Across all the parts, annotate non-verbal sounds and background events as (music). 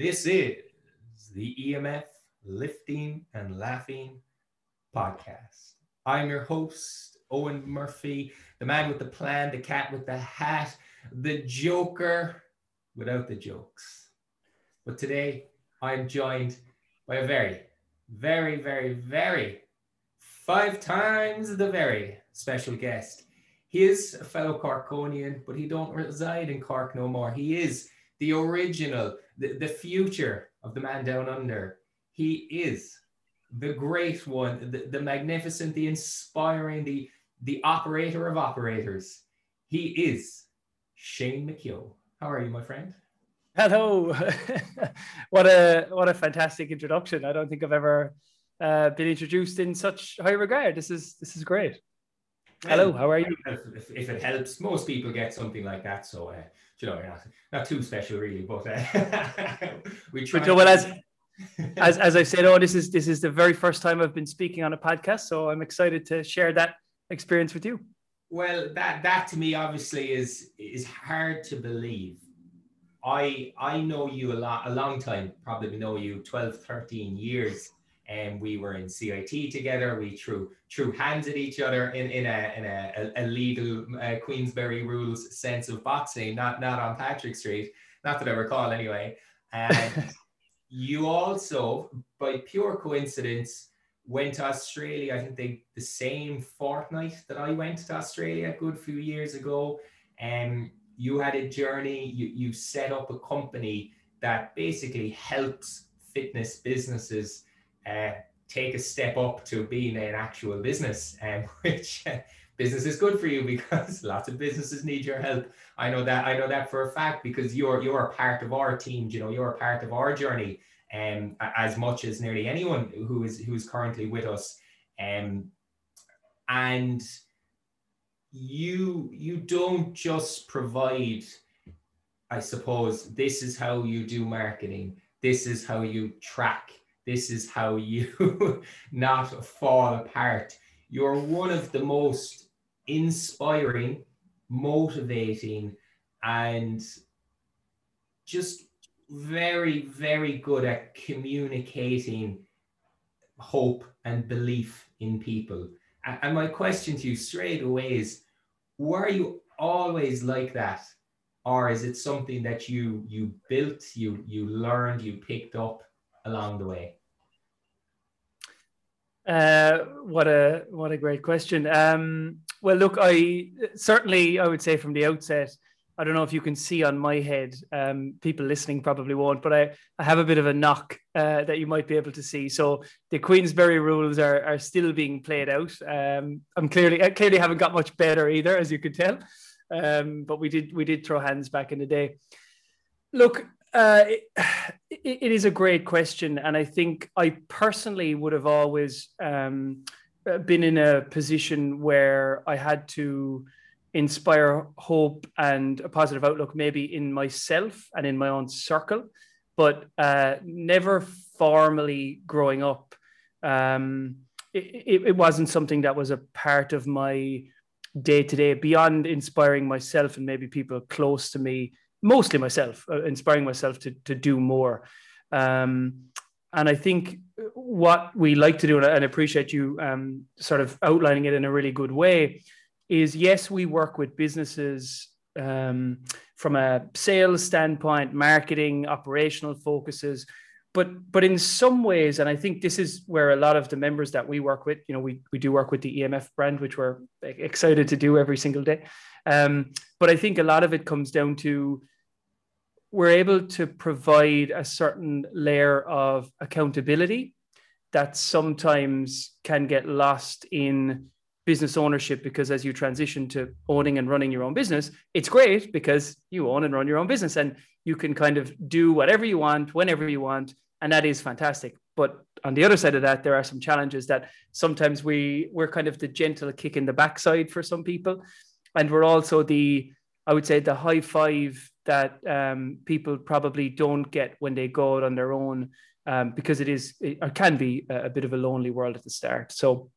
This is the EMF Lifting and Laughing podcast. I'm your host, Owen Murphy, the man with the plan, the cat with the hat, the joker without the jokes. But today I'm joined by a very, very, very, very five times the very special guest. He is a fellow Corkonian, but he don't reside in Cork no more. He is the original, the, the future of the man down under. He is the great one, the, the magnificent, the inspiring, the, the operator of operators. He is Shane McKeogh. How are you, my friend? Hello. (laughs) what a what a fantastic introduction. I don't think I've ever uh, been introduced in such high regard. This is this is great. Hello, how are you? If, if, it helps, most people get something like that. So, uh, you know, not, not too special really, but uh, (laughs) we try. But, well, as (laughs) as as I said, oh, this is this is the very first time I've been speaking on a podcast, so I'm excited to share that experience with you. Well, that that to me obviously is is hard to believe. I I know you a lot a long time, probably know you 12, 13 years and we were in CIT together. We threw threw hands at each other in, in a in a, a legal uh, Queensberry rules sense of boxing, not not on Patrick Street, not that I recall anyway. And (laughs) you also, by pure coincidence, went to Australia. I think they the same fortnight that I went to Australia a good few years ago. And you had a journey. You you set up a company that basically helps fitness businesses uh, take a step up to being an actual business, um, (laughs) which uh, business is good for you because (laughs) lots of businesses need your help. I know that I know that for a fact because you're you're a part of our team. You know, you're a part of our journey, um, as much as nearly anyone who is who is currently with us, um, and you you don't just provide. I suppose this is how you do marketing. This is how you track this is how you (laughs) not fall apart. You're one of the most inspiring, motivating, and just very, very good at communicating hope and belief in people. And my question to you straight away is were you always like that? Or is it something that you you built, you you learned, you picked up along the way? Uh, what a what a great question. Um, well, look, I certainly I would say from the outset, I don't know if you can see on my head. Um, people listening probably won't, but I, I have a bit of a knock uh, that you might be able to see. So the Queensberry rules are are still being played out. Um, I'm clearly I clearly haven't got much better either, as you could tell. Um, but we did we did throw hands back in the day. Look, uh, it, is a great question, and I think I personally would have always um, been in a position where I had to inspire hope and a positive outlook, maybe in myself and in my own circle, but uh, never formally growing up. Um, it, it wasn't something that was a part of my day to day beyond inspiring myself and maybe people close to me mostly myself, uh, inspiring myself to, to do more. Um, and I think what we like to do, and I appreciate you um, sort of outlining it in a really good way, is yes, we work with businesses um, from a sales standpoint, marketing, operational focuses, but but in some ways, and I think this is where a lot of the members that we work with, you know, we we do work with the EMF brand, which we're excited to do every single day. Um, but I think a lot of it comes down to we're able to provide a certain layer of accountability that sometimes can get lost in business ownership because as you transition to owning and running your own business, it's great because you own and run your own business and you can kind of do whatever you want, whenever you want. And that is fantastic. But on the other side of that, there are some challenges that sometimes we we're kind of the gentle kick in the backside for some people. And we're also the, I would say, the high five that um, people probably don't get when they go out on their own um, because it is it, or can be a, a, bit of a lonely world at the start. So,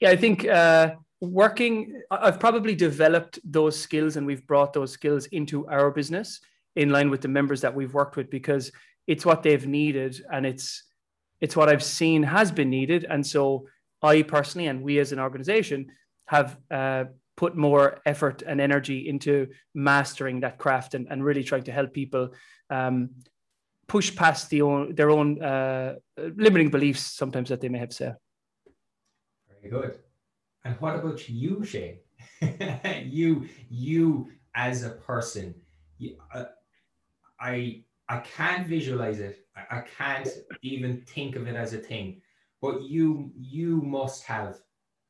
yeah, I think uh, working, I've probably developed those skills and we've brought those skills into our business in line with the members that we've worked with because it's what they've needed and it's it's what I've seen has been needed. And so I personally and we as an organization have uh, put more effort and energy into mastering that craft and, and really trying to help people um, push past the own, their own uh, limiting beliefs sometimes that they may have said. Good. And what about you, Shane? (laughs) you, you as a person, you, uh, I, I can't visualize it. I, I can't even think of it as a thing. But you, you must have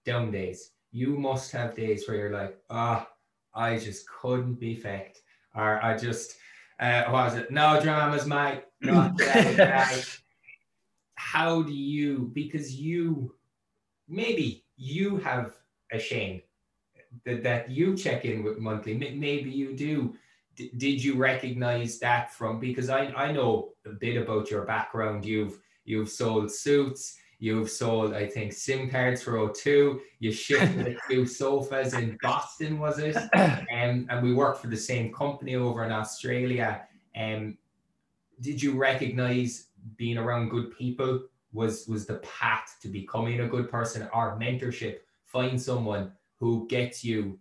down days. You must have days where you're like, ah, oh, I just couldn't be faked, or I just, uh, what was it? No dramas, mate. Not today, (laughs) How do you? Because you, maybe you have a shame that, that you check in with monthly. Maybe you do. D- did you recognize that from? Because I I know a bit about your background. You've you've sold suits. You've sold, I think, SIM cards for O2. You shipped a (laughs) few sofas in Boston, was it? (clears throat) Um, and we work for the same company over in Australia. Um, did you recognize being around good people was was the path to becoming a good person or mentorship? Find someone who gets you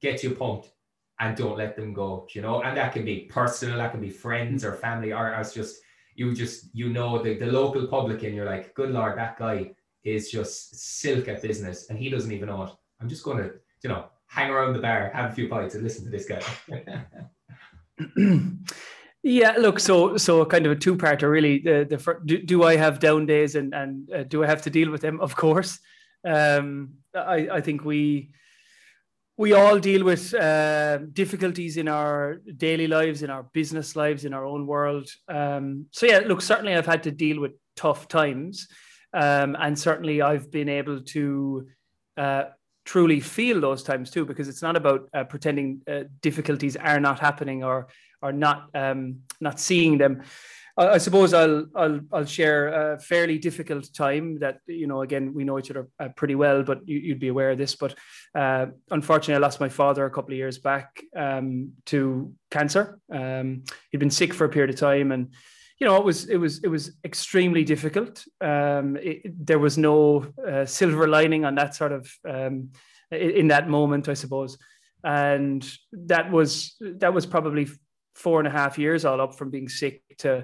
gets you pumped and don't let them go. You know, and that can be personal, that can be friends or family, or as just you just you know the, the local publican, you're like, good lord, that guy is just silk at business and he doesn't even know it. I'm just gonna, you know, hang around the bar, have a few bites and listen to this guy. (clears throat) (clears throat) Yeah, look, so so kind of a two-parter, really. The the do, do I have down days and and uh, do I have to deal with them? Of course. Um, I I think we we all deal with uh, difficulties in our daily lives, in our business lives, in our own world. Um, so yeah, look, certainly I've had to deal with tough times, um, and certainly I've been able to. Uh, truly feel those times too because it's not about uh, pretending uh, difficulties are not happening or or not um, not seeing them. I, I, suppose I'll I'll I'll share a fairly difficult time that you know again we know each other uh, pretty well, but you, would be aware of this. But uh, unfortunately, I lost my father a couple of years back um, to cancer. Um, he'd been sick for a period of time, and you know it was it was it was extremely difficult. Um, it, there was no uh, silver lining on that sort of um, in, in that moment, I suppose and that was that was probably four and a half years all up from being sick to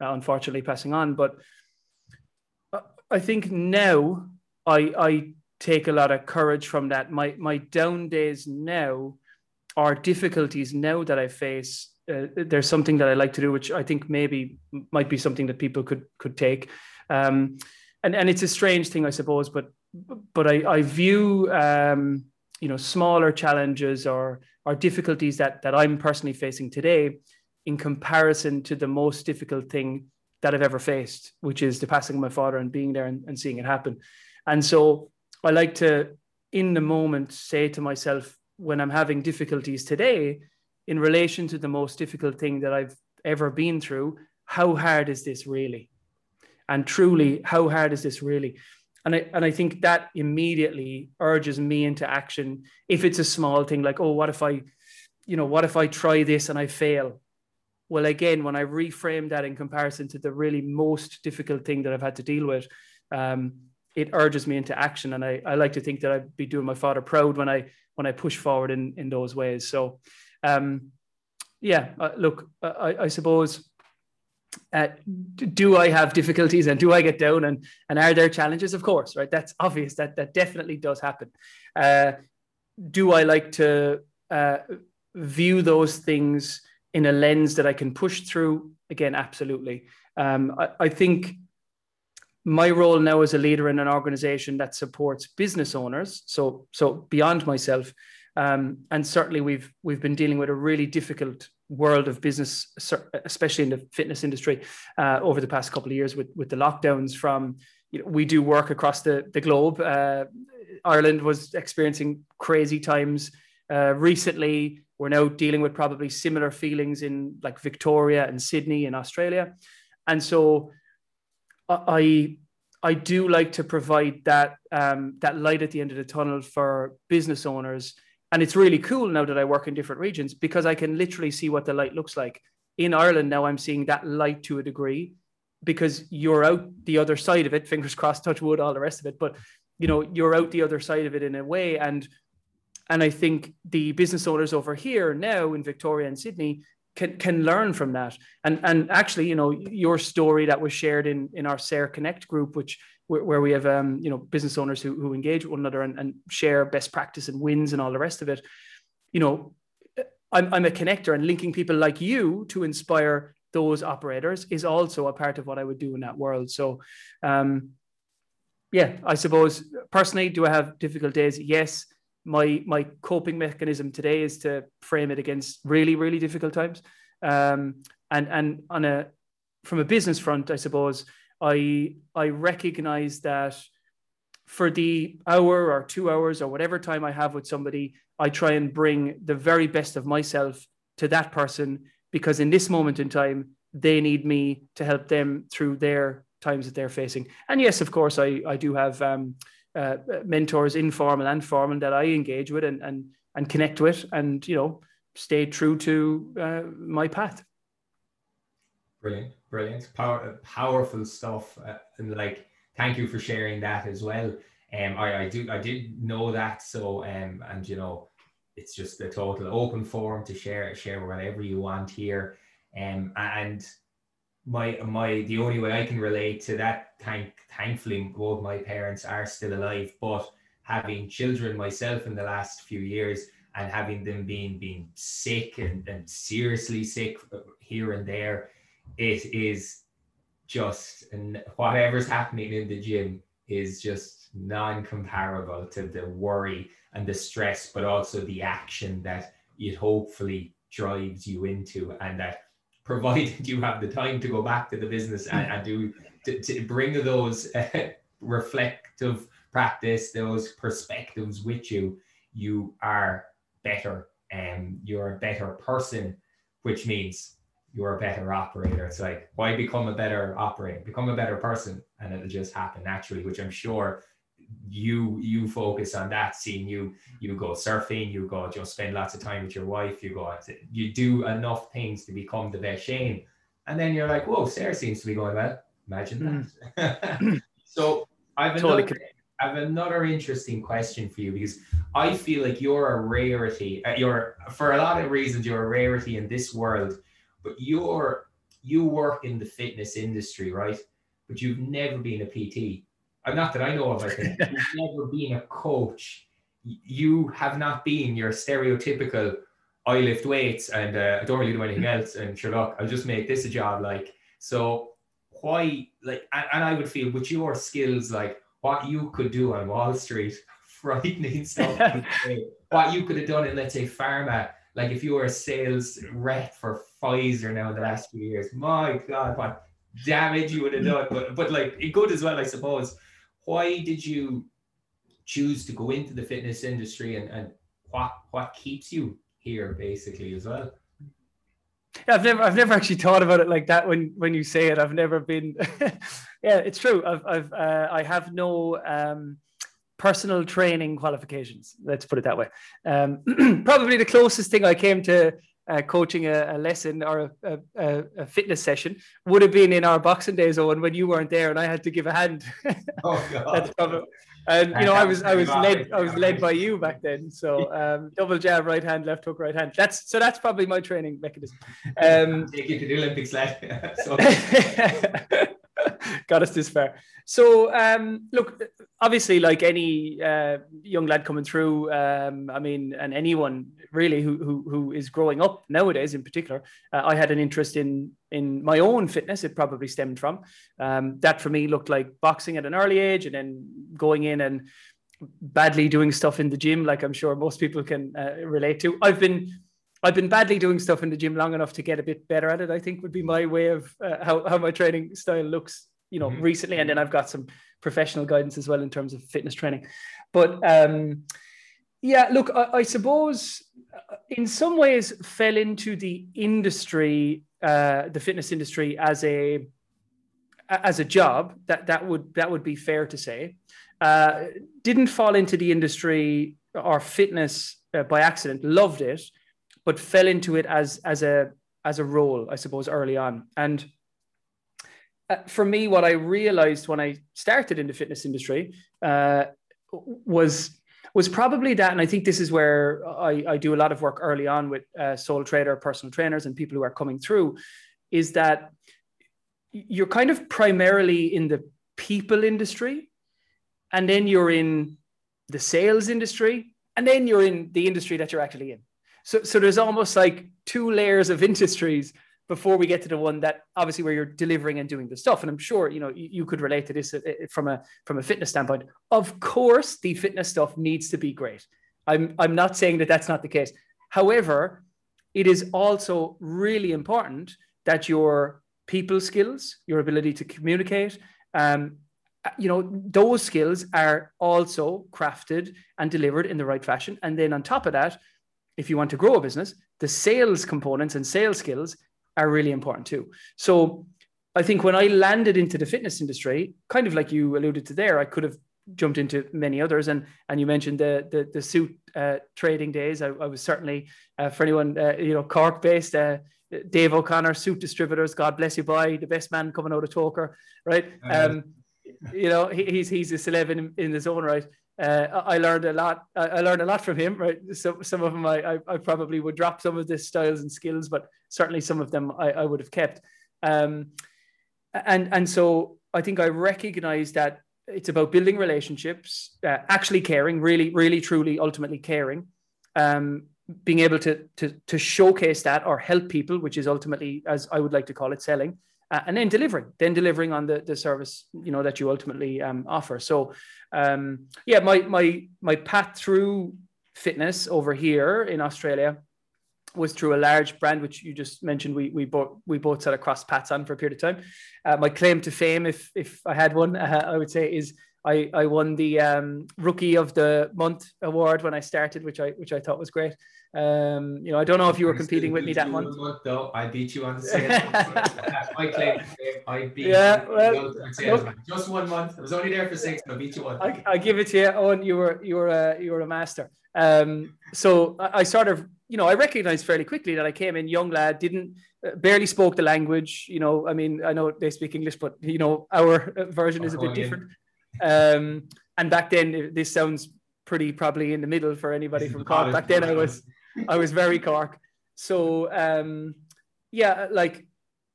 uh, unfortunately passing on. But I think now I I take a lot of courage from that. My my down days now are difficulties now that I face. Uh, there's something that I like to do, which I think maybe might be something that people could could take. Um, and and it's a strange thing, I suppose, but but I I view um, you know smaller challenges or or difficulties that that I'm personally facing today in comparison to the most difficult thing that I've ever faced, which is the passing of my father and being there and, and seeing it happen. And so I like to, in the moment, say to myself when I'm having difficulties today, in relation to the most difficult thing that I've ever been through, how hard is this really? And truly, how hard is this really? And I, and I think that immediately urges me into action. If it's a small thing like, oh, what if I, you know, what if I try this and I fail? Well, again, when I reframe that in comparison to the really most difficult thing that I've had to deal with, um, it urges me into action. And I, I like to think that I'd be doing my father proud when I when I push forward in, in those ways. So, um, yeah, uh, look, I, I suppose uh, do I have difficulties and do I get down and and are there challenges? Of course, right? That's obvious. That that definitely does happen. Uh, do I like to uh, view those things in a lens that I can push through? Again, absolutely. Um, I, I think my role now as a leader in an organization that supports business owners, so so beyond myself, um, and certainly we've we've been dealing with a really difficult world of business, especially in the fitness industry, uh, over the past couple of years with with the lockdowns. From you know, we do work across the the globe. Uh, Ireland was experiencing crazy times uh, recently. We're now dealing with probably similar feelings in like Victoria and Sydney in Australia, and so I I do like to provide that um, that light at the end of the tunnel for business owners and it's really cool now that I work in different regions because I can literally see what the light looks like in Ireland now, I'm seeing that light to a degree because you're out the other side of it. Fingers crossed, touch wood, all the rest of it. But you know, you're out the other side of it in a way, and and I think the business owners over here now in Victoria and Sydney can can learn from that. And and actually, you know, your story that was shared in in our Saor Connect group, which where, where we have um, you know business owners who who engage with one another and, and share best practice and wins and all the rest of it. You know, I'm I'm a connector and linking people like you to inspire those operators is also a part of what I would do in that world. So, um, yeah, I suppose personally, do I have difficult days? Yes my my coping mechanism today is to frame it against really really difficult times um, and and on a from a business front i suppose i i recognize that for the hour or two hours or whatever time i have with somebody i try and bring the very best of myself to that person because in this moment in time they need me to help them through their times that they're facing and yes of course i i do have um, uh, mentors, informal and formal, that I engage with and and and connect with, and you know, stay true to uh, my path. Brilliant, brilliant, Power, powerful stuff, uh, and like, thank you for sharing that as well. Um, I, I do, I did know that, so um, and you know, it's just a total open forum to share share whatever you want here, um, and my my the only way I can relate to that thank thankfully both my parents are still alive but having children myself in the last few years and having them being being sick and, and seriously sick here and there it is just and whatever's happening in the gym is just non-comparable to the worry and the stress but also the action that it hopefully drives you into and that (laughs) provided you have the time to go back to the business and, and do to, to, bring those uh, (laughs) reflective practice, those perspectives with you, you are better and you're a better person, which means you're a better operator. It's like, why become a better operator? Become a better person and it'll just happen naturally, which I'm sure you you focus on that seeing you you go surfing you go just spend lots of time with your wife you go you do enough things to become the best shane and then you're like whoa Saor seems to be going well imagine that mm. (laughs) so i've totally another, I have another interesting question for you because i feel like you're a rarity uh, you're for a lot of reasons you're a rarity in this world but you're you work in the fitness industry right but you've never been a pt uh, not that I know of, I think, (laughs) you've never been a coach. You have not been your stereotypical, I lift weights and uh, I don't really do anything else. And sure, look, I'll just make this a job. Like, so why, like, and, and I would feel with your skills, like what you could do on Wall Street, (laughs) frightening stuff, (laughs) what you could have done in, let's say, pharma, like if you were a sales rep for Pfizer now in the last few years, my God, what damage you would have done. But, but like, it good as well, I suppose why did you choose to go into the fitness industry and, and what what keeps you here basically as well yeah, I've never I've never actually thought about it like that when when you say it. I've never been (laughs) yeah, it's true. I've I've uh, I have no um, personal training qualifications. Let's put it that way. Um, (clears throat) probably the closest thing I came to uh, coaching a, a, lesson or a, a, a, fitness session would have been in our boxing days, Owen, when you weren't there and I had to give a hand. (laughs) Oh God. probably, and you know, I was I was led I was led by you back then. (laughs) So um, double jab, right hand, left hook, right hand. That's so that's probably my training mechanism. Um, Take you to the Olympics, lad. (laughs) (laughs) got us this far. So, um, look, obviously, like any uh, young lad coming through, um, I mean, and anyone really who, who, who is growing up nowadays, in particular, uh, I had an interest in in my own fitness. It probably stemmed from um, that. For me, looked like boxing at an early age, and then going in and badly doing stuff in the gym, like I'm sure most people can uh, relate to. I've been I've been badly doing stuff in the gym long enough to get a bit better at it. I think would be my way of uh, how, how my training style looks, you know, mm-hmm. recently. And then I've got some professional guidance as well in terms of fitness training. But um, yeah, look, I, I, suppose uh, in some ways fell into the industry, uh, the fitness industry as a as a job. That that would that would be fair to say. Uh, didn't fall into the industry or fitness uh, by accident. Loved it but fell into it as as a as a role, I suppose, early on. And uh, for me, what I realized when I started in the fitness industry uh, was was probably that, and I think this is where I, I do a lot of work early on with uh, sole trader, personal trainers, and people who are coming through, is that you're kind of primarily in the people industry, and then you're in the sales industry, and then you're in the industry that you're actually in. So, so there's almost like two layers of (laughs) industries before we get to the one that obviously where you're delivering and doing the stuff. And I'm sure you know you, you could relate to this uh, uh, from a from a fitness standpoint. Of course, the fitness stuff needs to be great. I'm I'm not saying that that's not the case. However, it is also really important that your people skills, your ability to communicate, um, you know those skills are also crafted and delivered in the right fashion and then on top of that if you want to grow a business the sales components and sales skills are really important too so i think when i landed into the fitness industry kind of like you alluded to there i could have jumped into many others and and you mentioned the the, the suit uh, trading days I, I was certainly uh, for anyone uh, you know cork based uh, Dave O'Connor, suit distributors, God bless you, boy, the best man coming out of Togher, right? Uh-huh. Um, you know, he, he's he's a celeb in, in his own right. Uh, I learned a lot. I learned a lot from him. Right, so some of them I, I, I probably would drop some of the styles and skills, but certainly some of them I, I would have kept. Um, and and so I think I recognize that it's about building relationships, uh, actually caring, really, really, truly, ultimately caring, um, being able to to to showcase that or help people, which is ultimately, as I would like to call it, selling uh, and then delivering, then delivering on the, the service you know that you ultimately um, offer. So, um, yeah, my my my path through fitness over here in Australia was through a large brand which you just mentioned. We we both we both sat across paths on for a period of time. Uh, my claim to fame, if if I had one, uh, (laughs) I would say is I, I won the um, rookie of the month award when I started, which I which I thought was great. Um, you know, I don't know if you were competing with me that month. month. Though I beat you on the same. my claim, (laughs) I beat. Yeah, well, just one month. I was only there for six, but I beat you one. I, I give it to you, Owen. You were you were a you were a master. Um, so I, I sort of you know I recognized fairly quickly that I came in young lad, didn't uh, barely spoke the language. You know, I mean, I know they speak English, but you know our version is a bit different. Um, and back then, this sounds pretty probably in the middle for anybody from Cork. Back then, I was I was very Cork. So um, yeah, like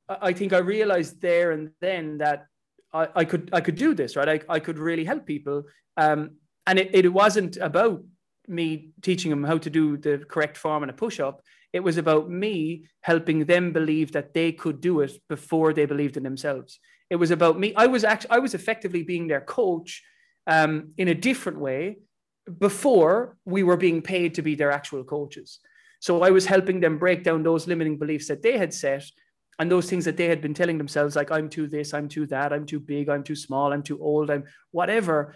I think I realized there and then that I, I could I could do this right. I, I could really help people. Um, and it, it wasn't about me teaching them how to do the correct form and a push up. It was about me helping them believe that they could do it before they believed in themselves. It was about me. I was actually I was effectively being their coach um, in a different way before we were being paid to be their actual coaches. So I was helping them break down those limiting beliefs that they had set and those things that they had been telling themselves, like I'm too this, I'm too that, I'm too big, I'm too small, I'm too old, I'm whatever.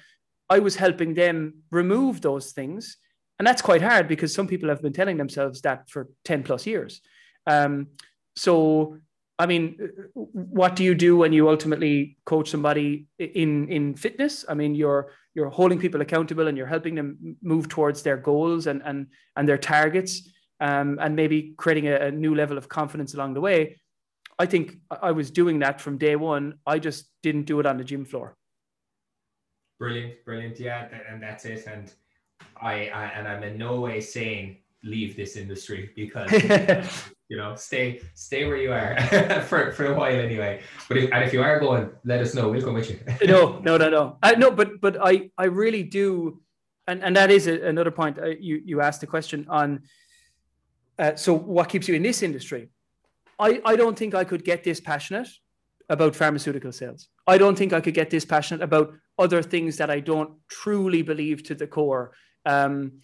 I was helping them remove those things. And that's quite hard because some people have been telling themselves that for 10 plus years. Um, so I mean, what do you do when you ultimately coach somebody in in fitness? I mean, you're you're holding people accountable and you're helping them move towards their goals and and and their targets, um, and maybe creating a, a new level of confidence along the way. I think I was doing that from day one. I just didn't do it on the gym floor. Brilliant, brilliant, yeah, and that's it. And I, I and I'm in no way saying leave this industry because (laughs) you know stay stay where you are (laughs) for, for a while anyway. But if, and if you are going let us know. We'll come with you. (laughs) No no no no. I, no but but i i really do and and that is a, another point uh, you you asked the question on uh, so what keeps you in this industry? I i don't think i could get this passionate about pharmaceutical sales. I don't think i could get this passionate about other things that i don't truly believe to the core. Um,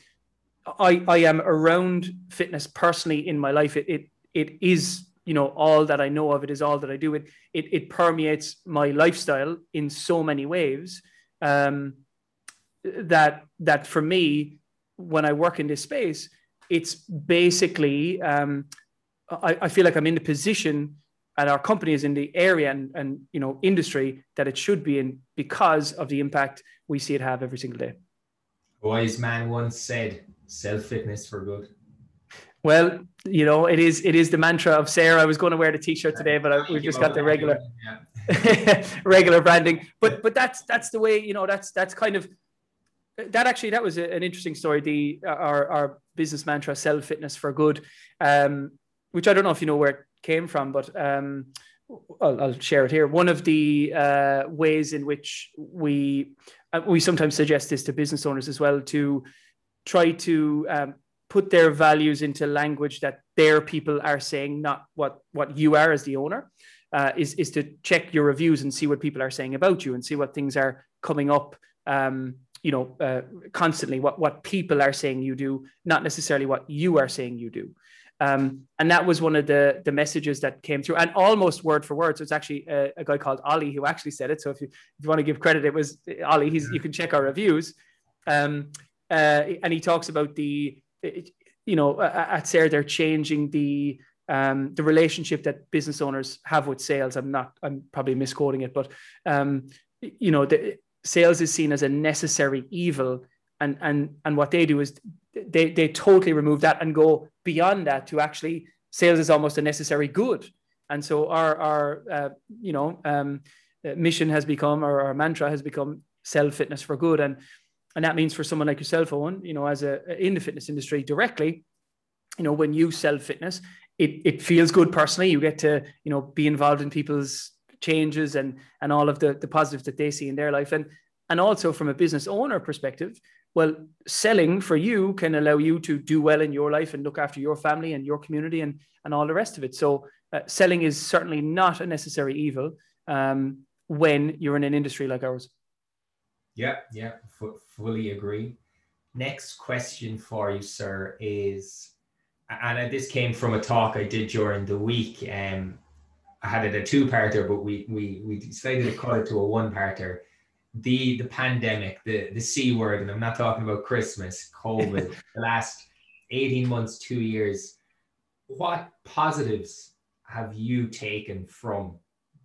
I, I am around fitness personally in my life. It, it, it is, you know, all that I know of. It is all that I do. It, it, it permeates my lifestyle in so many ways um, that, that for me, when I work in this space, it's basically, um, I, I feel like I'm in the position and our company is in the area and, and you know industry that it should be in because of the impact we see it have every single day. A wise man once said, self fitness for good. Well, you know, it is it is the mantra of Saor. I was going to wear the t-shirt today, but I, we've just got the regular (laughs) regular branding. But but that's that's the way you know. That's that's kind of that actually that was an interesting story. The our our business mantra, sell fitness for good, um, which I don't know if you know where it came from, but um, I'll, I'll, share it here. One of the uh, ways in which we uh, we sometimes suggest this to business owners as well to try to um, put their values into language that their people are saying, not what what you are as the owner. Uh, is is to check your reviews and see what people are saying about you and see what things are coming up. Um, you know, uh, constantly what what people are saying you do, not necessarily what you are saying you do. Um, and that was one of the the messages that came through, and almost word for word. So it's actually a, a guy called Ollie who actually said it. So if you if you want to give credit, it was Ollie. He's you can check our reviews, um, uh, and he talks about the you know at Saor they're changing the um, the relationship that business owners have with sales. I'm not. I'm probably misquoting it, but um, you know the sales is seen as a necessary evil, and and and what they do is they they totally remove that and go beyond that to actually sales is almost a necessary good. And so our our uh, you know um, uh, mission has become or our mantra has become sell fitness for good. And and that means for someone like yourself owen you know as a in the fitness industry directly you know when you sell fitness it it feels good personally. You get to you know be involved in people's changes and and all of the the positives that they see in their life. And and also from a business owner perspective well selling for you can allow you to do well in your life and look after your family and your community and and all the rest of it. So uh, selling is certainly not a necessary evil um, when you're in an industry like ours. Yeah yeah f- fully agree. Next question for you sir is and this came from a talk i did during the week um, i had it a two-parter but we we we decided to cut it to a one-parter the the pandemic, the the c word, and I'm not talking about Christmas, COVID, (laughs) the last 18 months, two years. What positives have you taken from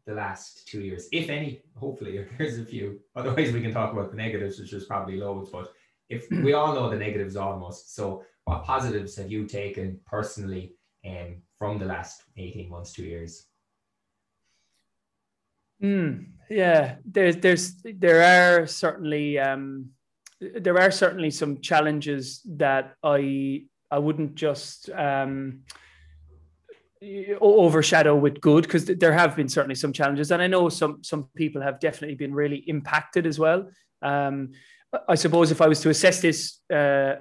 the last two years, if any? Hopefully, (laughs) there's a few. Otherwise, we can talk about the negatives, which is probably loads. But if (clears throat) we all know the negatives almost, so what positives have you taken personally um, from the last 18 months, two years? Mm, yeah, there's there's there are certainly um, there are certainly some challenges that I I wouldn't just um, overshadow with good because there have been certainly some challenges, and I know some some people have definitely been really impacted as well. Um, I suppose if I was to assess this uh,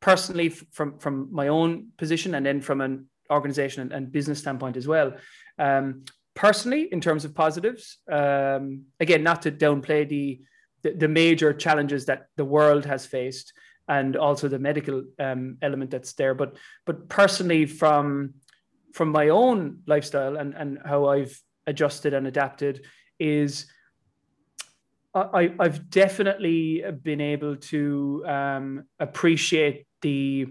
personally from from my own position and then from an organization and, business standpoint as well, um, personally in terms of positives um, again not to downplay the, the, the major challenges that the world has faced and also the medical um, element that's there but but personally from from my own lifestyle and and how i've adjusted and adapted is I, I've definitely been able to um, appreciate the,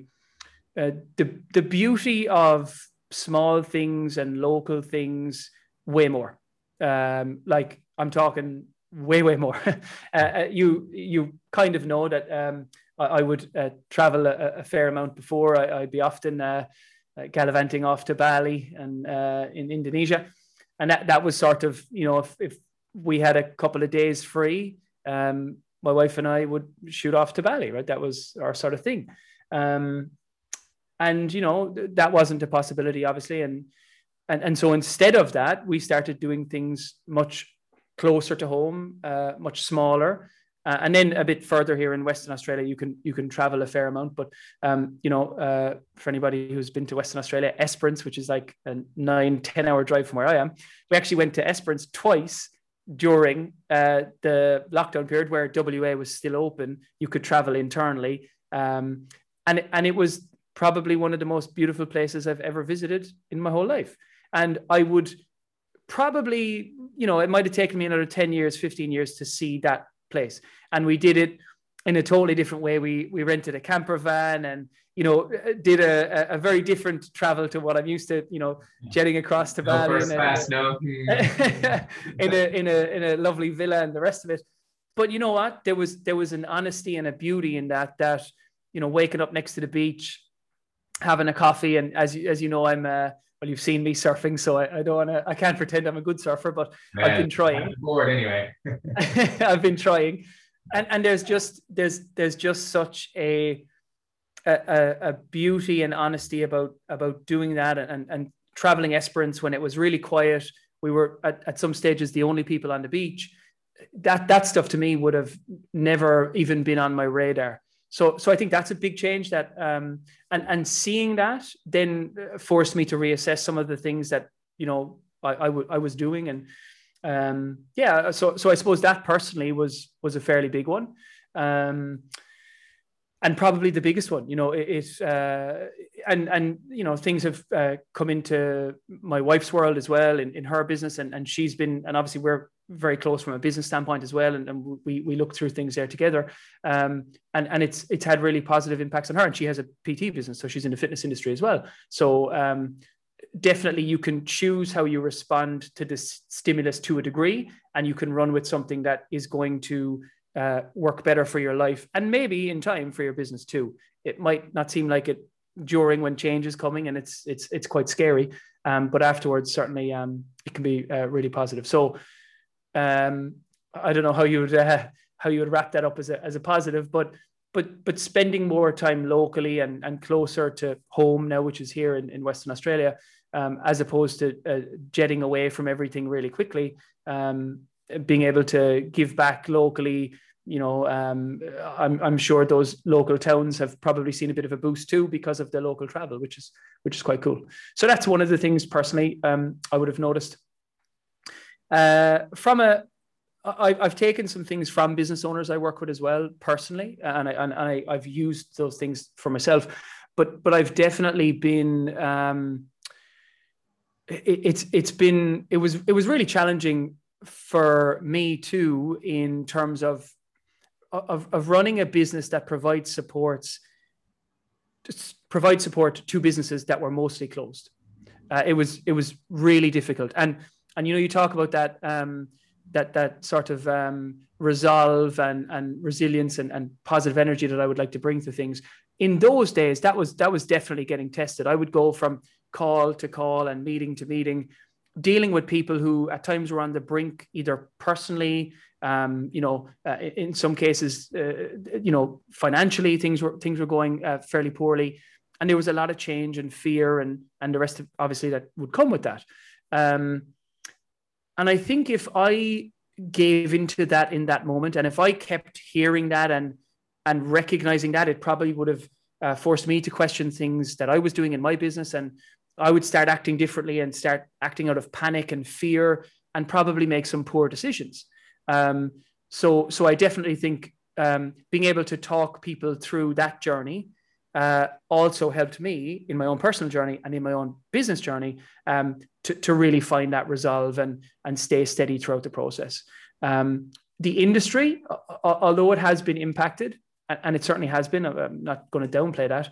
uh, the the beauty of small things and local things way more. Um, like I'm talking way, way more. (laughs) uh, uh, you you kind of know that um, I, I, would uh, travel a, a, fair amount before. I, would be often uh, uh, gallivanting off to Bali and uh, in Indonesia, and that that was sort of you know if, if we had a couple of days free, um, my wife and I would shoot off to Bali. Right, that was our sort of thing. Um, and you know that wasn't a possibility, obviously, and and and so instead of that, we started doing things much closer to home, uh, much smaller. Uh, and then a bit further here in Western Australia, you can you can travel a fair amount. But um, you know, uh, for anybody who's been to Western Australia, Esperance, which is like a nine ten hour drive from where I am, we actually went to Esperance twice during uh, the lockdown period where WA was still open. You could travel internally, um, and and it was probably one of the most beautiful places I've ever visited in my whole life. And I would probably, you know, it might have taken me another 10 years, 15 years to see that place. And we did it in a totally different way. We we rented a camper van and you know did a, a very different travel to what I'm used to. You know, jetting across to Bali in, a, no. (laughs) in a in a in a lovely villa and the rest of it. But you know what? There was there was an honesty and a beauty in that that you know waking up next to the beach, having a coffee. And as you, as you know, I'm uh, well, you've seen me surfing, so I, I don't want to. I can't pretend I'm a good surfer, but Man, I've been trying. Bored anyway. (laughs) (laughs) I've been trying, and and there's just there's there's just such a a, a beauty and honesty about about doing that and and traveling Esperance when it was really quiet. We were at, at some stages the only people on the beach. That that stuff to me would have never even been on my radar. So so I think that's a big change that um, and and seeing that then forced me to reassess some of the things that you know I, I, w- I was doing and um, yeah so so I suppose that personally was was a fairly big one. Um, and probably the biggest one. You know, it uh, and and you know things have uh, come into my wife's world as well in, in her business, and and she's been and obviously we're very close from a business standpoint as well, and, and we we look through things there together, um, and and it's it's had really positive impacts on her, and she has a PT business, so she's in the fitness industry as well. So um, definitely you can choose how you respond to this stimulus to a degree, and you can run with something that is going to uh, work better for your life and maybe in time for your business too. It might not seem like it during when change is coming and it's it's it's quite scary, um, but afterwards certainly um, it can be uh, really positive. So um, I don't know how you would uh, how you would wrap that up as a as a positive, but but but spending more time locally and and closer to home now, which is here in, in Western Australia, um, as opposed to uh, jetting away from everything really quickly. Um, being able to give back locally you know um, I'm, I'm sure those local towns have probably seen a bit of a boost too because of the local travel which is which is quite cool so that's one of the things personally um, i would have noticed uh, from a I, I've taken some things from business owners I work with as well personally, and I and I, I've used those things for myself. But but I've definitely been um, it, it's it's been it was it was really challenging for me too in terms of of, of running a business that provides supports provide support to businesses that were mostly closed. Uh, it was it was really difficult, and and you know you talk about that um, that that sort of um, resolve and and resilience and, and positive energy that I would like to bring to things. In those days, that was that was definitely getting tested. I would go from call to call and meeting to meeting, dealing with people who at times were on the brink, either personally, um, you know, uh, in some cases, uh, you know, financially things were things were going uh, fairly poorly, and there was a lot of change and fear and and the rest of obviously that would come with that. Um, and I think if I gave into that in that moment, and if I kept hearing that and and recognizing that, it probably would have uh, forced me to question things that I was doing in my business and I would start acting differently and start acting out of panic and fear and probably make some poor decisions. Um, so, so I definitely think um, being able to talk people through that journey uh, also helped me in my own personal journey and in my own business journey um, to, to really find that resolve and, and stay steady throughout the process. Um, the industry, although it has been impacted, and it certainly has been, I'm not going to downplay that.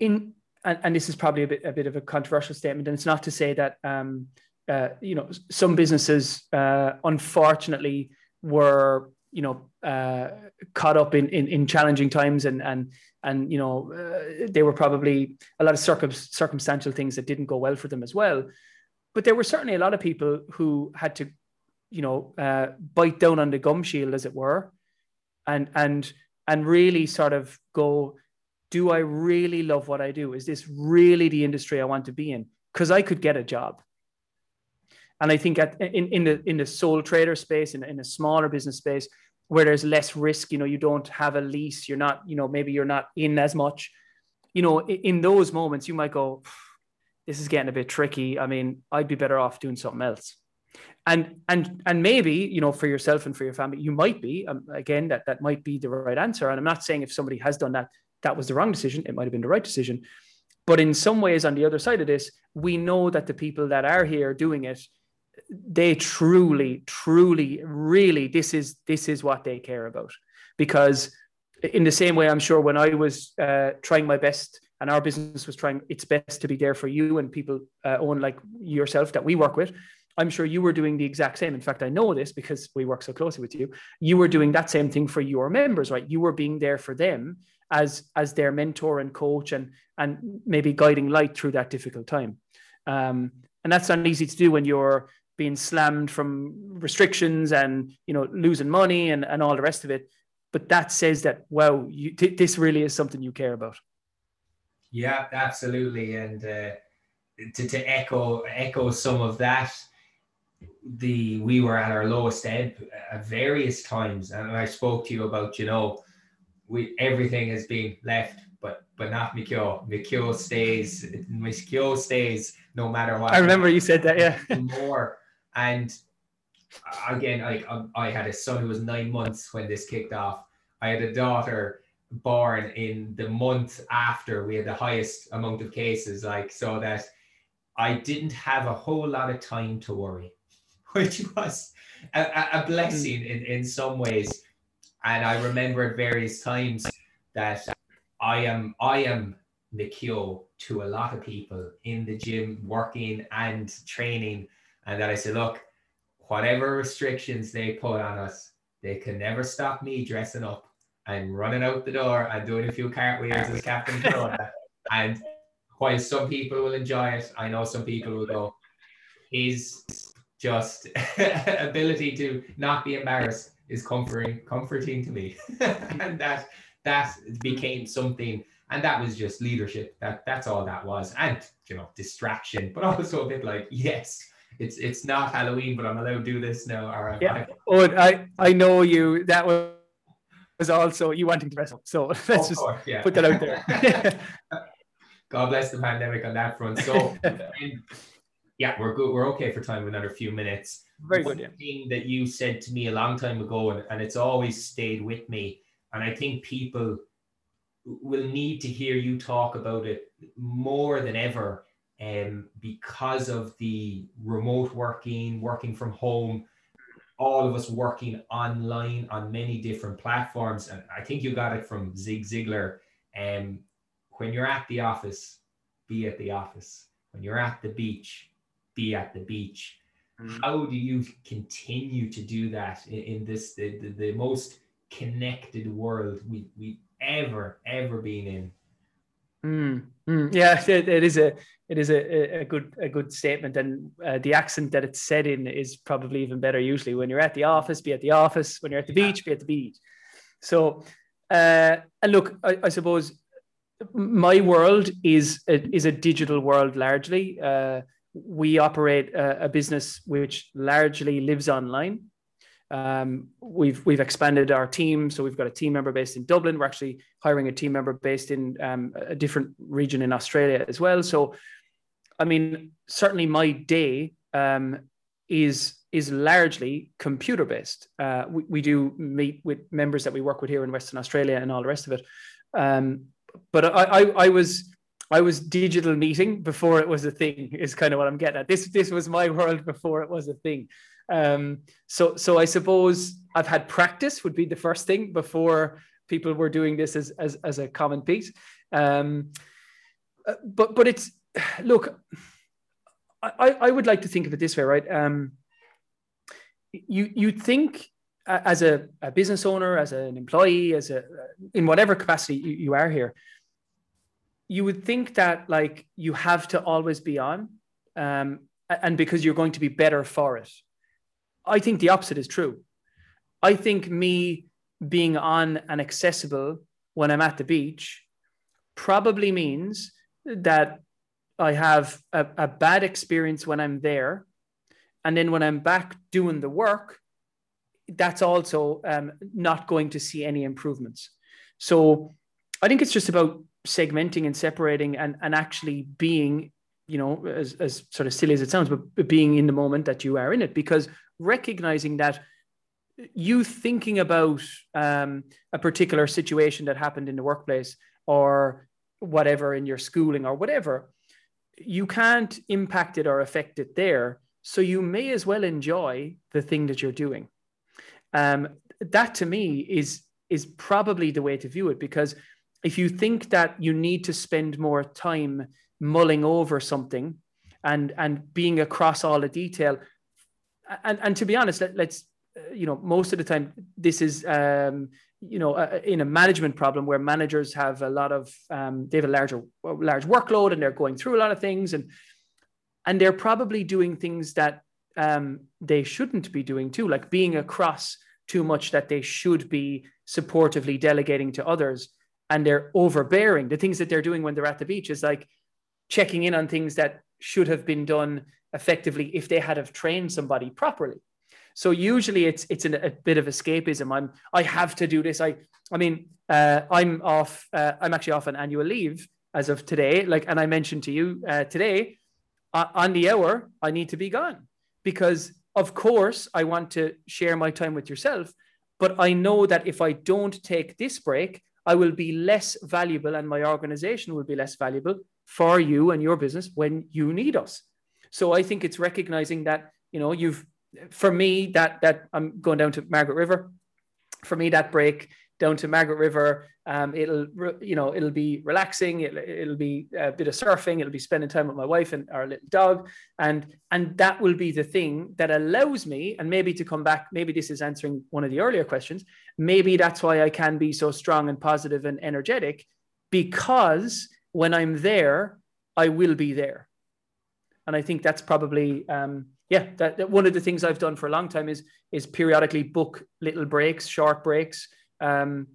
In and, and this is probably a bit a bit of a controversial statement, and it's not to say that um, uh, you know some businesses uh, unfortunately were you know uh, caught up in, in, in challenging times and and and you know uh, they were probably a lot of circum- circumstantial things that didn't go well for them as well. But there were certainly a lot of people who had to you know uh, bite down on the gum shield as it were and and and really sort of go do I really love what I do? Is this really the industry I want to be in? Because I could get a job. And I think at, in, in the in the sole trader space, in, in a smaller business space, where there's less risk, you know, you don't have a lease, you're not, you know, maybe you're not in as much. You know, in, in those moments, you might go, this is getting a bit tricky. I mean, I'd be better off doing something else and and and maybe you know for yourself and for your family you might be um, again that that might be the right answer and i'm not saying if somebody has done that that was the wrong decision. It might have been the right decision. But in some ways, on the other side of this, we know that the people that are here doing it, they truly, truly, really, this is this is what they care about. Because in the same way, I'm sure when I was uh, trying my best and our business was trying its best to be there for you and people uh, own like yourself that we work with, I'm sure you were doing the exact same. In fact, I know this because we work so closely with you. You were doing that same thing for your members, right? You were being there for them as as their mentor and coach, and and maybe guiding light through that difficult time. Um, and that's not easy to do when you're being slammed from restrictions and you know losing money and, and all the rest of it. But that says that wow, you, th- this really is something you care about. Yeah, absolutely, and uh, to, to echo echo some of that the we were at our lowest ebb at various times, and I spoke to you about you know we everything has been left, but but not McKeogh. McKeogh stays. McKeogh stays no matter what. I remember you said that, yeah. (laughs) more and again, I I had a son who was nine months when this kicked off. I had a daughter born in the month after we had the highest amount of cases, like so that I didn't have a whole lot of time to worry. (laughs) which was a, a blessing mm. in, in some ways. And I remember at various times that I am I am the cure to a lot of people in the gym, working and training, and that I said, look, whatever restrictions they put on us, they can never stop me dressing up and running out the door and doing a few cartwheels as Captain Corona. (laughs) and while some people will enjoy it, I know some people will go, his just (laughs) ability to not be embarrassed is comforting comforting to me. (laughs) And that that became something and that was just leadership. That that's all that was. And you know distraction but (laughs) also a bit like yes it's it's not halloween but i'm allowed to do this now or yeah. oh i i know you that was was also you wanting to wrestle. So (laughs) let's just course, yeah. put that out there. God bless the pandemic on that front. So yeah, we're good. We're okay for time. Another few minutes. Very One good. Yeah. Thing that you said to me a long time ago, and, and it's always stayed with me, and I think people will need to hear you talk about it more than ever, um, because of the remote working, working from home, all of us working online on many different platforms, and I think you got it from Zig Ziglar. Um, when you're at the office, be at the office. When you're at the beach, be at the beach. Mm. How do you continue to do that in, in this the, the, the, most connected world we we ever ever been in? Mm, mm, yeah, (laughs) it, it is a it is a, a good a good statement, and uh, the accent that it's said in is probably even better. Usually, when you're at the office, be at the office. When you're at the yeah. beach, be at the beach. So, uh, and look, I, I, suppose my world is a, is a digital world largely. Uh, we operate a, a, business which largely lives online. Um, we've we've expanded our team, so we've got a team member based in Dublin. We're actually hiring a team member based in um, a different region in Australia as well. So, I mean, certainly my day um, is is largely computer based. Uh, we, we do meet with members that we work with here in Western Australia and all the rest of it. Um, but I, I, I was I was digital meeting before it was a thing. Is kind of what I'm getting at. This this was my (laughs) world before it was a thing. Um, so so I suppose I've had practice would be the first thing before people were doing this as as, as a common piece. Um, uh, but but it's (sighs) look, I I would like to think of it this way, right? Um, you you think as a, a business owner, as an employee, as a in whatever capacity you, you are here you would think that like you have to always be on um, and because you're going to be better for it. I think the opposite is true. I think me being on and accessible when i'm at the beach probably means that i have a, a bad experience when i'm there. And then when i'm back doing the work that's also um, not going to see any improvements. So i think it's just about segmenting and separating and, and actually being, you know, as, as sort of silly as it sounds, but being in the moment that you are in it, because recognizing that you thinking about um, a particular situation that happened in the workplace or whatever in your schooling or whatever, you can't impact it or affect it there. So you may as well enjoy the thing that you're doing. Um, that to me is is probably the way to view it because if you think that you need to spend more time mulling over something and and being across all the detail and and to be honest, let, us uh, you know most of the time this is um, you know uh, in a management problem where managers have a lot of um, they have a larger large workload and they're going through a lot of things and and they're probably doing things that um, they shouldn't be doing too, like being across too much that they should be supportively delegating to others and they're overbearing. The things that they're doing when they're at the beach is like checking in on things that should have been done effectively if they had have trained somebody properly. So usually it's it's an, a bit of escapism. I'm I have to do this. I I mean uh, I'm off. Uh, I'm actually off on annual leave as of today. Like and I mentioned to you uh, today uh, on the hour I need to be gone because of course I want to share my time with yourself. But I know that if I don't take this break, I will be less valuable and my organization will be less valuable for you and your business when you need us. So I think it's recognizing that, you know, you've, for me, that, that I'm going down to Margaret River. For me, that break down to Margaret River. Um, it'll, you know, it'll be relaxing. It'll, it'll be a bit of surfing. It'll be spending time with my wife and our little dog, and and that will be the thing that allows me, and maybe to come back. Maybe this is answering one of the earlier questions. Maybe that's why I can be so strong and positive and energetic, because when I'm there, I will be there, and I think that's probably. Um, yeah, that, that one of the things I've done for a long time is is periodically book little breaks, short breaks, um,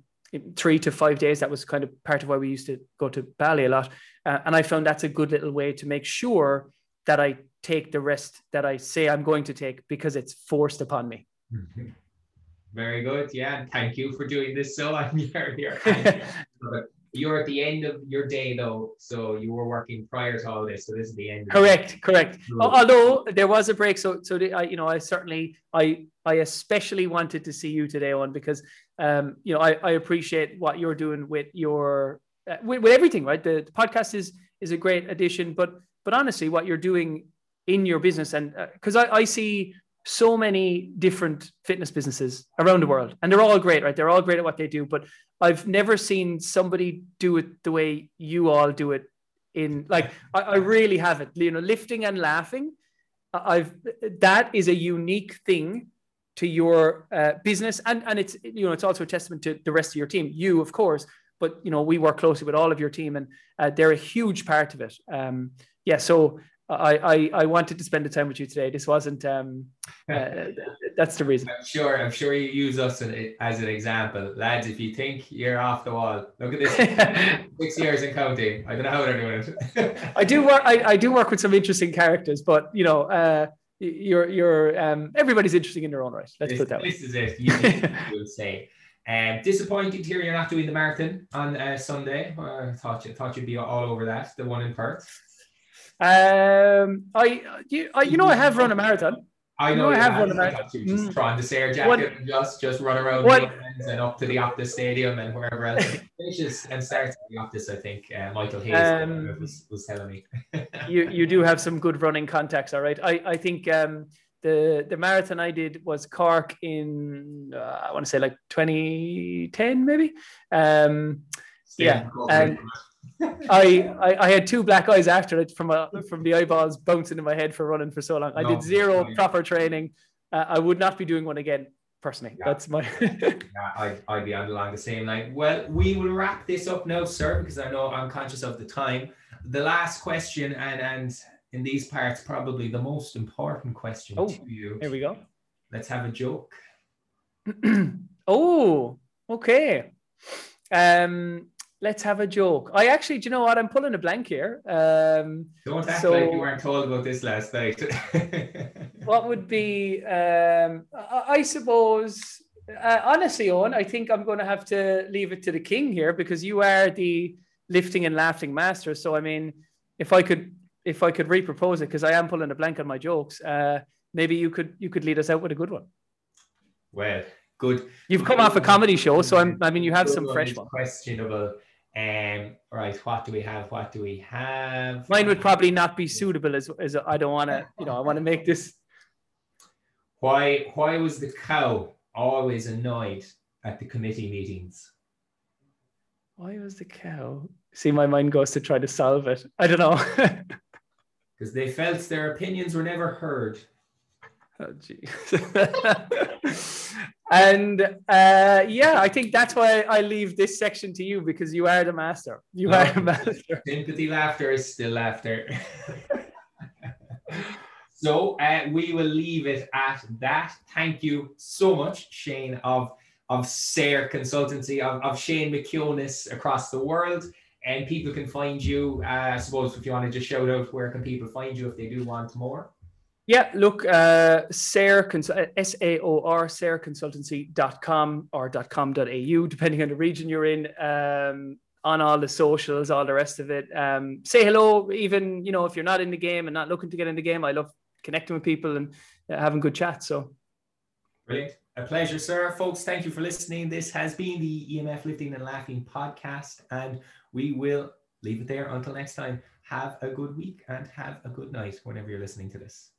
three to five days. That was kind of part of why we used to go to Bali a lot. Uh, and I found that's a good little way to make sure that I take the rest that I say I'm going to take because it's forced upon me. (laughs) Very good. Yeah. Thank you for doing this. So (laughs) I'm here. (laughs) here. You're at the end of your day though, so you were working prior to all this. So this is the end. Correct, correct. Although there was a break, so so the, I, you know, I certainly, I I especially wanted to see you today on because, um, you know, I, I appreciate what you're doing with your uh, with, with everything, right? The, the podcast is is a great addition, but but honestly, what you're doing in your business and because uh, I, I see so many different fitness businesses around the world. And they're all great right? They're all great at what they do but i've never seen somebody do it the way you all do it in like i, I really have it you know lifting and laughing i've that is a unique thing to your uh, business. And and it's you know it's also a testament to the rest of your team. You of course but you know we work closely with all of your team and uh, they're a huge part of it. Um yeah so I, I, I wanted to spend the time with you today. This wasn't. Um, (laughs) uh, that's the reason. I'm sure. I'm sure you use us as an example, lads. If you think you're off the wall, look at this. (laughs) six years in counting. I don't know how they're doing it. I do work. I, I do work with some interesting characters, but you know, uh, you're you're um, everybody's interesting in their own right. Let's this, put that. This way. is it. You, would say. Um, disappointed to hear you're not doing the marathon on uh, Sunday. I thought you thought you'd be all over that, the one in Perth. Um, I you, I, you know I have run a marathon. I know, you know I have run a marathon. Just mm. trying to say jacket what, and just just run around what, and up to the Optus Stadium and wherever else. Finishes and starts at the Optus. I think uh, Michael Hayes um, was, was telling me. (laughs) you you do have some good running contacts, all right. I I think um, the the marathon I did was Cork in uh, I want to say like 2010 maybe. Um, yeah, and I, (laughs) I, I had two black eyes after it from a, from the eyeballs bouncing in my head for running for so long. I no, did zero no, proper training. Uh, I would not be doing one again personally. Yeah. That's my. yeah, I, I'd be on along the same line. Well, we will wrap this up now, sir, because I know I'm conscious of the time. The last question, and and in these parts, probably the most important question oh, to you. Here we go. Let's have a joke. (clears throat) oh, okay. Um, let's have a joke. I actually, do you know what? I'm pulling a blank here. Um, Don't act so, like you weren't told about this last night. (laughs) what would be, um, I, I suppose, uh, honestly, Owen, I think I'm going to have to leave it to the king here because you are the lifting and laughing master. So, I mean, if I could, if I could repropose it, because I am pulling a blank on my jokes, uh, maybe you could, you could lead us out with a good one. Well, good. You've come off a comedy show, so I'm, I mean, you have some fresh one. Questionable um, right, what do we have? What do we have? Mine would probably not be suitable as, as I don't want to, you know, I want to make this. Why, why was the cow always annoyed at the committee meetings? Why was the cow? See, my mind goes to try to solve it. I don't know. (laughs) Because they felt their opinions were never heard. Oh, gee. and uh, yeah, I think that's why I leave this section to you because you are the master. You no, are the master. (laughs) Sympathy laughter is still laughter. (laughs) so uh, we will leave it at that. Thank you so much, Shane of of Saor Consultancy of, of Shane McKeonis across the world. And people can find you. Uh, I suppose if you want to just shout out, where can people find you if they do want more? Yeah, look, uh, SAOR, S-A-O-R, saorconsultancy.com or .com.au, depending on the region you're in, um, on all the socials, all the rest of it. Um, say hello, even, you know, if you're not in the game and not looking to get in the game. I love connecting with people and uh, having good chats. So Brilliant. A pleasure, sir. Folks, thank you for listening. This has been the EMF Lifting and Laughing podcast, and we will leave it there until next time. Have a good week and have a good night whenever you're listening to this.